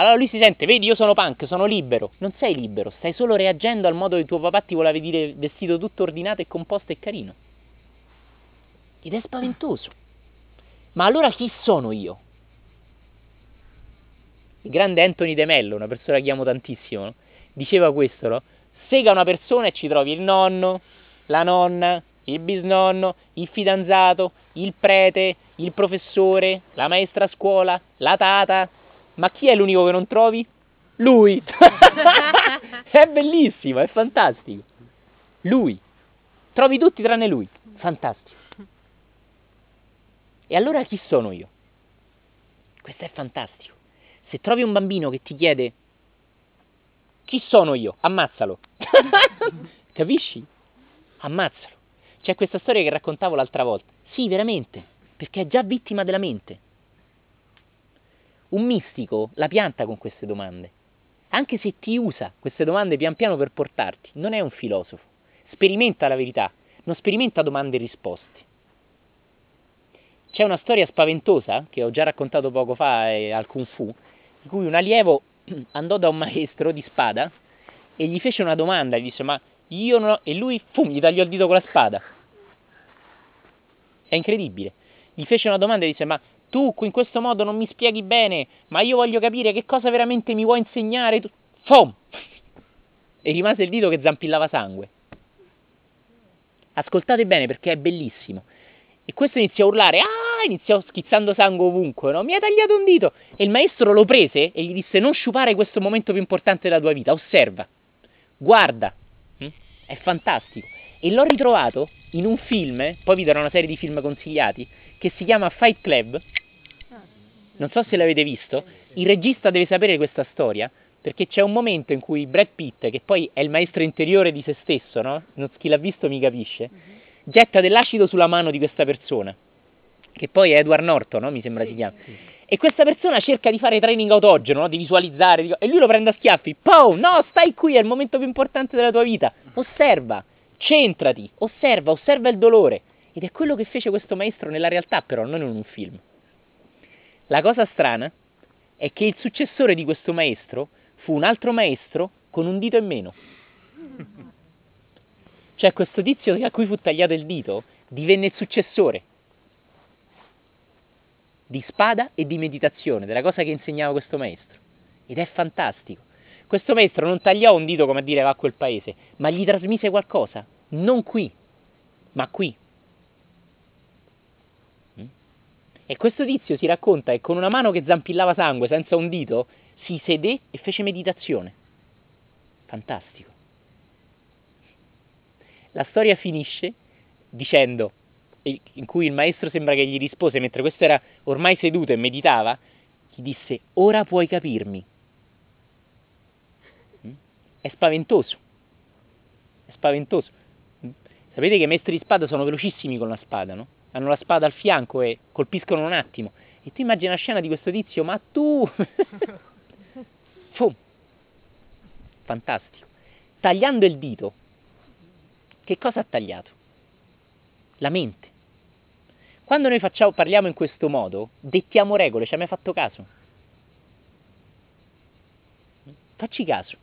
Allora lui si sente, vedi, io sono punk, sono libero. Non sei libero, stai solo reagendo al modo che tuo papà ti voleva vedere vestito tutto ordinato e composto e carino. Ed è spaventoso. Ma allora chi sono io? Il grande Anthony De Mello, una persona che amo tantissimo, no? diceva questo, no? Sega una persona e ci trovi il nonno, la nonna, il bisnonno, il fidanzato, il prete, il professore, la maestra a scuola, la tata. Ma chi è l'unico che non trovi? Lui! è bellissimo, è fantastico. Lui. Trovi tutti tranne lui. Fantastico. E allora chi sono io? Questo è fantastico. Se trovi un bambino che ti chiede chi sono io, ammazzalo. Capisci? Ammazzalo. C'è questa storia che raccontavo l'altra volta. Sì, veramente, perché è già vittima della mente. Un mistico la pianta con queste domande. Anche se ti usa queste domande pian piano per portarti, non è un filosofo. Sperimenta la verità, non sperimenta domande e risposte. C'è una storia spaventosa che ho già raccontato poco fa al Kung Fu, in cui un allievo andò da un maestro di spada e gli fece una domanda, gli disse ma io non ho... e lui fum, gli tagliò il dito con la spada. È incredibile. Gli fece una domanda e disse ma tu in questo modo non mi spieghi bene, ma io voglio capire che cosa veramente mi vuoi insegnare. Fum! E rimase il dito che zampillava sangue. Ascoltate bene perché è bellissimo. E questo iniziò a urlare, ah, iniziò schizzando sangue ovunque, no? Mi hai tagliato un dito. E il maestro lo prese e gli disse, non sciupare questo momento più importante della tua vita, osserva, guarda, hm? è fantastico. E l'ho ritrovato in un film, poi vi darò una serie di film consigliati, che si chiama Fight Club. Non so se l'avete visto. Il regista deve sapere questa storia, perché c'è un momento in cui Brad Pitt, che poi è il maestro interiore di se stesso, no? Chi l'ha visto mi capisce getta dell'acido sulla mano di questa persona, che poi è Edward Norton, no? mi sembra si chiama. E questa persona cerca di fare training autogeno, no? di visualizzare, di... e lui lo prende a schiaffi. Pow, no, stai qui, è il momento più importante della tua vita. Osserva, centrati, osserva, osserva il dolore. Ed è quello che fece questo maestro nella realtà, però, non in un film. La cosa strana è che il successore di questo maestro fu un altro maestro con un dito in meno. Cioè questo tizio a cui fu tagliato il dito divenne il successore di spada e di meditazione, della cosa che insegnava questo maestro. Ed è fantastico. Questo maestro non tagliò un dito come a dire va a quel paese, ma gli trasmise qualcosa, non qui, ma qui. Mm? E questo tizio si racconta che con una mano che zampillava sangue senza un dito si sedé e fece meditazione. Fantastico. La storia finisce dicendo, in cui il maestro sembra che gli rispose, mentre questo era ormai seduto e meditava, gli disse, ora puoi capirmi. Mm? È spaventoso. È spaventoso. Mm? Sapete che i maestri di spada sono velocissimi con la spada, no? Hanno la spada al fianco e colpiscono un attimo. E tu immagini la scena di questo tizio, ma tu... Fum. Fantastico. Tagliando il dito, che cosa ha tagliato? La mente. Quando noi facciamo, parliamo in questo modo, dettiamo regole, ci hai mai fatto caso? Facci caso.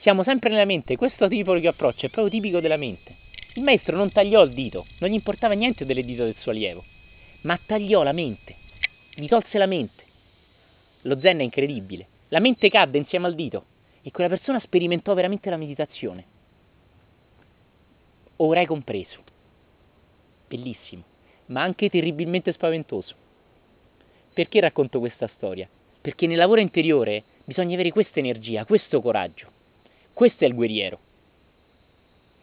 Siamo sempre nella mente, questo tipo di approccio è proprio tipico della mente. Il maestro non tagliò il dito, non gli importava niente delle dita del suo allievo, ma tagliò la mente, gli tolse la mente. Lo zen è incredibile. La mente cadde insieme al dito e quella persona sperimentò veramente la meditazione ora hai compreso. Bellissimo, ma anche terribilmente spaventoso. Perché racconto questa storia? Perché nel lavoro interiore bisogna avere questa energia, questo coraggio. Questo è il guerriero.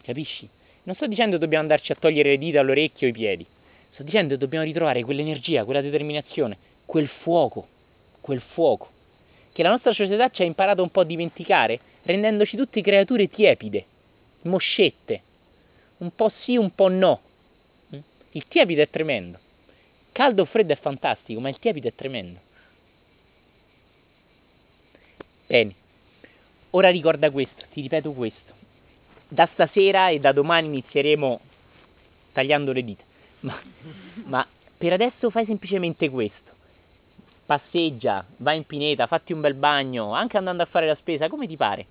Capisci? Non sto dicendo dobbiamo andarci a togliere le dita all'orecchio o i piedi. Sto dicendo che dobbiamo ritrovare quell'energia, quella determinazione, quel fuoco, quel fuoco, che la nostra società ci ha imparato un po' a dimenticare, rendendoci tutte creature tiepide, moscette, un po' sì, un po' no. Il tiepido è tremendo. Caldo o freddo è fantastico, ma il tiepido è tremendo. Bene, ora ricorda questo, ti ripeto questo. Da stasera e da domani inizieremo tagliando le dita. Ma, ma per adesso fai semplicemente questo. Passeggia, vai in pineta, fatti un bel bagno, anche andando a fare la spesa, come ti pare.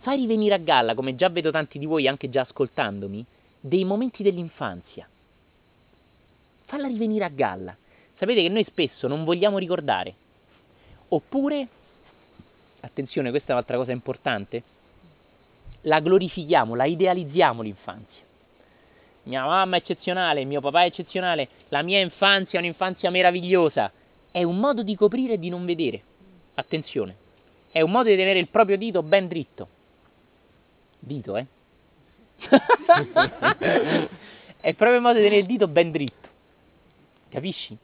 Fai rivenire a galla, come già vedo tanti di voi anche già ascoltandomi, dei momenti dell'infanzia. Falla rivenire a galla. Sapete che noi spesso non vogliamo ricordare. Oppure, attenzione, questa è un'altra cosa importante, la glorifichiamo, la idealizziamo l'infanzia. Mia mamma è eccezionale, mio papà è eccezionale, la mia infanzia è un'infanzia meravigliosa. È un modo di coprire e di non vedere. Attenzione, è un modo di tenere il proprio dito ben dritto. Dito, eh? è proprio il modo di tenere il dito ben dritto. Capisci?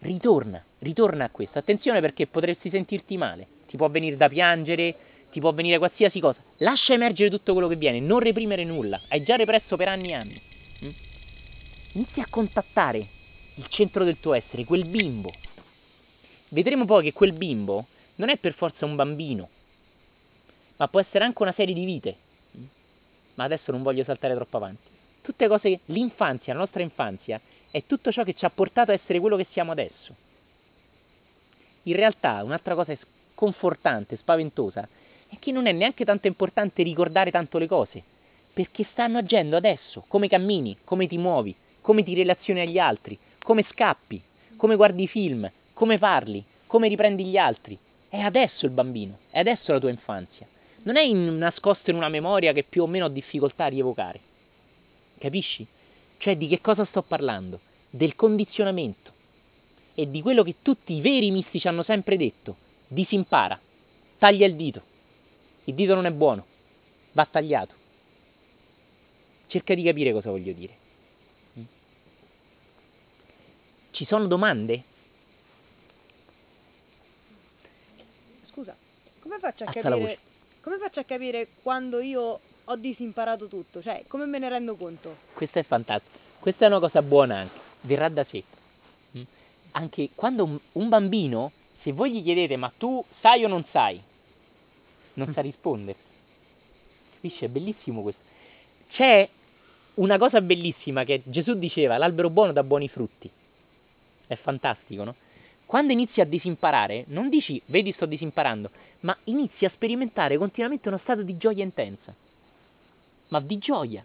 Ritorna, ritorna a questo. Attenzione perché potresti sentirti male. Ti può venire da piangere, ti può venire qualsiasi cosa. Lascia emergere tutto quello che viene, non reprimere nulla. Hai già represso per anni e anni. Mm? Inizia a contattare il centro del tuo essere, quel bimbo. Vedremo poi che quel bimbo non è per forza un bambino, ma può essere anche una serie di vite ma adesso non voglio saltare troppo avanti. Tutte cose l'infanzia, la nostra infanzia, è tutto ciò che ci ha portato a essere quello che siamo adesso. In realtà, un'altra cosa sconfortante, spaventosa, è che non è neanche tanto importante ricordare tanto le cose, perché stanno agendo adesso, come cammini, come ti muovi, come ti relazioni agli altri, come scappi, come guardi i film, come parli, come riprendi gli altri. È adesso il bambino, è adesso la tua infanzia non è in, nascosto in una memoria che più o meno ho difficoltà a rievocare. Capisci? Cioè di che cosa sto parlando? Del condizionamento e di quello che tutti i veri mistici hanno sempre detto. Disimpara, taglia il dito. Il dito non è buono, va tagliato. Cerca di capire cosa voglio dire. Ci sono domande? Scusa, come faccio a capire come faccio a capire quando io ho disimparato tutto, cioè come me ne rendo conto? Questo è fantastico. Questa è una cosa buona anche, verrà da sé. Mm? Anche quando un bambino, se voi gli chiedete ma tu sai o non sai, non sa rispondere. Capisci? È bellissimo questo. C'è una cosa bellissima che Gesù diceva, l'albero buono dà buoni frutti. È fantastico, no? Quando inizi a disimparare, non dici, vedi sto disimparando, ma inizi a sperimentare continuamente uno stato di gioia intensa. Ma di gioia,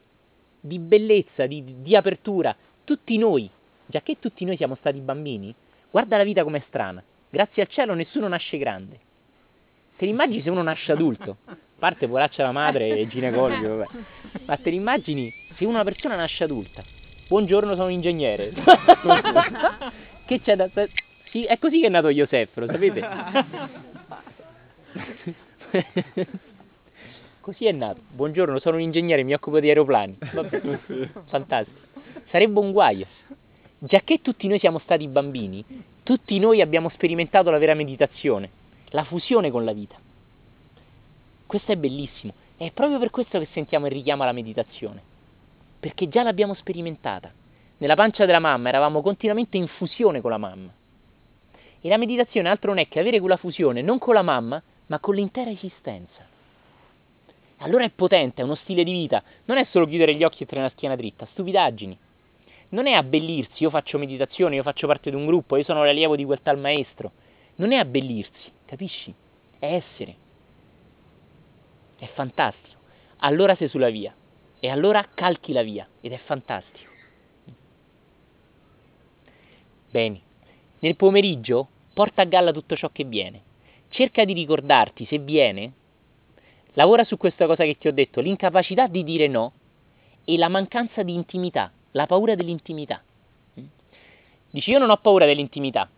di bellezza, di, di apertura. Tutti noi, già che tutti noi siamo stati bambini, guarda la vita com'è strana. Grazie al cielo nessuno nasce grande. Te l'immagini se uno nasce adulto? A parte poraccia la madre e ginecologo, vabbè. Ma te l'immagini se una persona nasce adulta? Buongiorno, sono un ingegnere. che c'è da... Sì, è così che è nato Iosef, lo sapete? così è nato. Buongiorno, sono un ingegnere, mi occupo di aeroplani. Vabbè. Fantastico. Sarebbe un guaio. Già che tutti noi siamo stati bambini, tutti noi abbiamo sperimentato la vera meditazione, la fusione con la vita. Questo è bellissimo. È proprio per questo che sentiamo il richiamo alla meditazione. Perché già l'abbiamo sperimentata. Nella pancia della mamma eravamo continuamente in fusione con la mamma. E la meditazione altro non è che avere quella fusione non con la mamma, ma con l'intera esistenza. Allora è potente, è uno stile di vita. Non è solo chiudere gli occhi e tenere la schiena dritta, stupidaggini. Non è abbellirsi, io faccio meditazione, io faccio parte di un gruppo, io sono l'allievo di quel tal maestro. Non è abbellirsi, capisci? È essere. È fantastico. Allora sei sulla via. E allora calchi la via. Ed è fantastico. Bene. Nel pomeriggio porta a galla tutto ciò che viene. Cerca di ricordarti, se viene, lavora su questa cosa che ti ho detto, l'incapacità di dire no e la mancanza di intimità, la paura dell'intimità. Dici io non ho paura dell'intimità,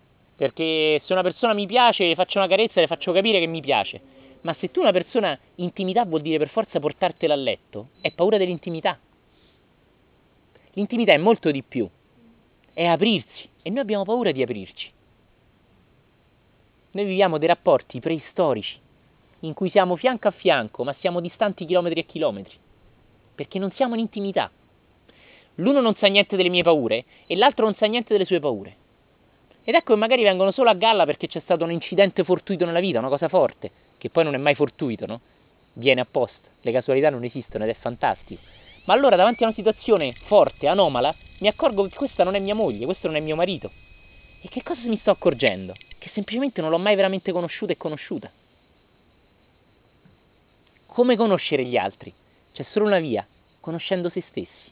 perché se una persona mi piace, le faccio una carezza, le faccio capire che mi piace. Ma se tu una persona intimità vuol dire per forza portartela a letto, è paura dell'intimità. L'intimità è molto di più, è aprirsi e noi abbiamo paura di aprirci. Noi viviamo dei rapporti preistorici in cui siamo fianco a fianco, ma siamo distanti chilometri e chilometri, perché non siamo in intimità. L'uno non sa niente delle mie paure e l'altro non sa niente delle sue paure. Ed ecco che magari vengono solo a galla perché c'è stato un incidente fortuito nella vita, una cosa forte, che poi non è mai fortuito, no? Viene apposta, le casualità non esistono ed è fantastico. Ma allora davanti a una situazione forte, anomala, mi accorgo che questa non è mia moglie, questo non è mio marito. E che cosa mi sto accorgendo? Che semplicemente non l'ho mai veramente conosciuta e conosciuta. Come conoscere gli altri? C'è solo una via, conoscendo se stessi.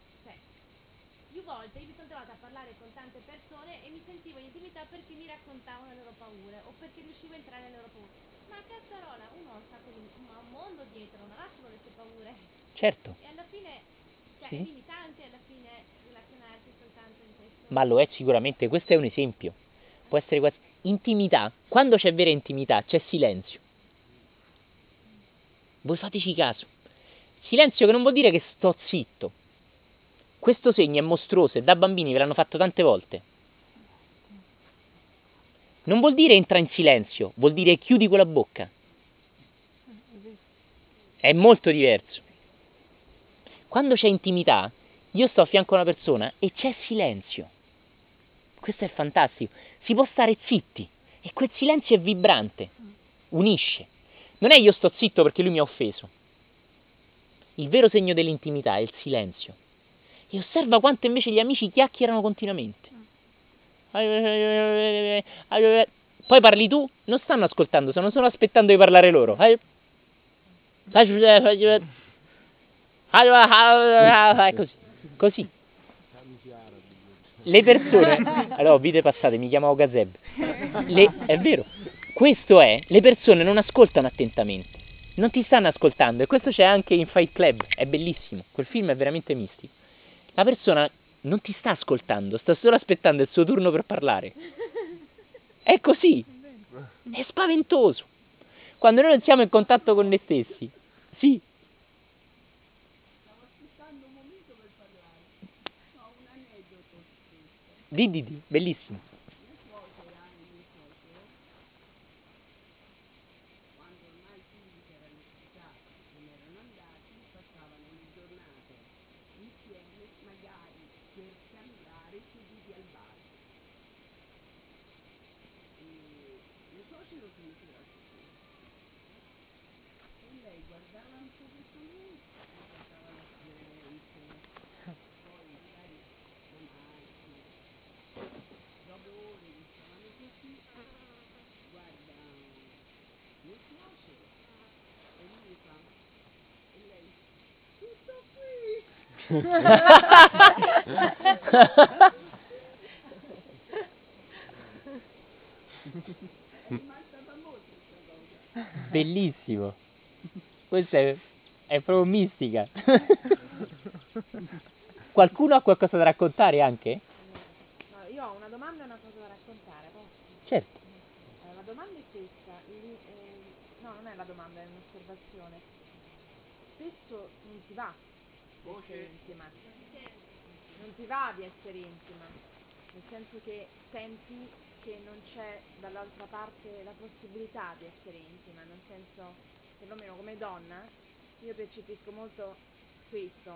più volte io mi sono trovata a parlare con tante persone e mi sentivo in intimità perché mi raccontavano le loro paure o perché riuscivo a entrare nelle loro paure. Ma cazzarola, uno ha un sacco di ha un mondo dietro, non ha solo le sue paure. Certo. E alla fine, cioè, Sì. è limitante alla fine relazionarsi soltanto in questo. Ma lo è sicuramente, questo è un esempio. Può essere quasi... Intimità, quando c'è vera intimità c'è silenzio. Voi fateci caso. Silenzio che non vuol dire che sto zitto. Questo segno è mostruoso e da bambini ve l'hanno fatto tante volte. Non vuol dire entra in silenzio, vuol dire chiudi quella bocca. È molto diverso. Quando c'è intimità, io sto a fianco a una persona e c'è silenzio. Questo è fantastico. Si può stare zitti e quel silenzio è vibrante, unisce. Non è io sto zitto perché lui mi ha offeso. Il vero segno dell'intimità è il silenzio. E osserva quanto invece gli amici chiacchierano continuamente. Poi parli tu, non stanno ascoltando, stanno solo aspettando di parlare loro. È così, così. Le persone, allora, vite passate, mi chiamavo Gazeb. Le, è vero, questo è, le persone non ascoltano attentamente, non ti stanno ascoltando e questo c'è anche in Fight Club, è bellissimo, quel film è veramente mistico. La persona non ti sta ascoltando, sta solo aspettando il suo turno per parlare. È così. È spaventoso. Quando noi non siamo in contatto con noi stessi. Sì. Di, di, di, bellissimo. Bellissimo. Questa è, è proprio mistica. Qualcuno ha qualcosa da raccontare anche? No, io ho una domanda e una cosa da raccontare, posso? Certo. Eh, la domanda è questa, il- eh, no non è la domanda, è un'osservazione. Spesso non ti va di essere intima, non ti va di essere intima, nel senso che senti che non c'è dall'altra parte la possibilità di essere intima, nel senso, perlomeno come donna, io percepisco molto questo,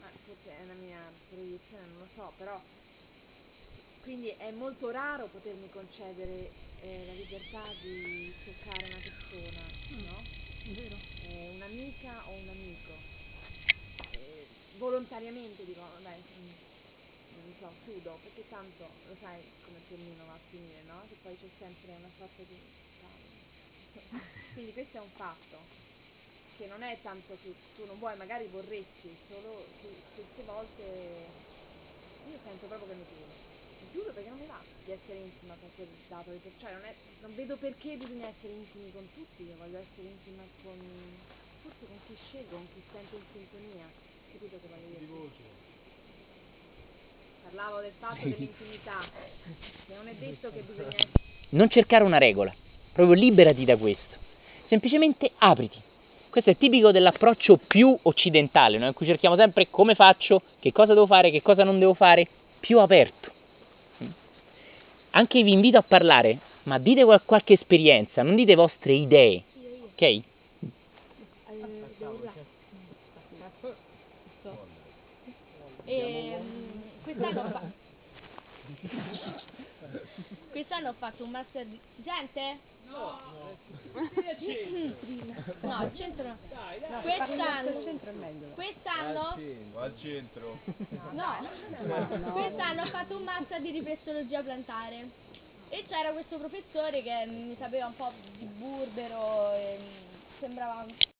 ma forse è una mia proiezione, non lo so, però quindi è molto raro potermi concedere eh, la libertà di toccare una persona, no? Eh, un'amica o un amico. Volontariamente dico, dai, mm, non so, chiudo, perché tanto lo sai come più o meno va a finire, no? Che poi c'è sempre una sorta di... Quindi questo è un fatto, che non è tanto che tu non vuoi, magari vorresti, solo che queste volte io sento proprio che mi chiudo. Mi chiudo perché non mi va di essere intima con quel dato cioè non, è- non vedo perché bisogna essere intimi con tutti, io voglio essere intima con forse con chi scelgo, con chi sento in sintonia. Parlavo del fatto dell'intimità, non è detto che bisogna Non cercare una regola, proprio liberati da questo. Semplicemente apriti. Questo è tipico dell'approccio più occidentale, no? in cui cerchiamo sempre come faccio, che cosa devo fare, che cosa non devo fare, più aperto. Anche vi invito a parlare, ma dite qual- qualche esperienza, non dite vostre idee, ok? E, mm, quest'anno ho fa- Quest'anno ho fatto un master di... Gente? No! No, al centro no. Quest'anno... Quest'anno... Al centro. No, quest'anno ho fatto un master di riflessologia plantare e c'era questo professore che mi sapeva un po' di burbero e sembrava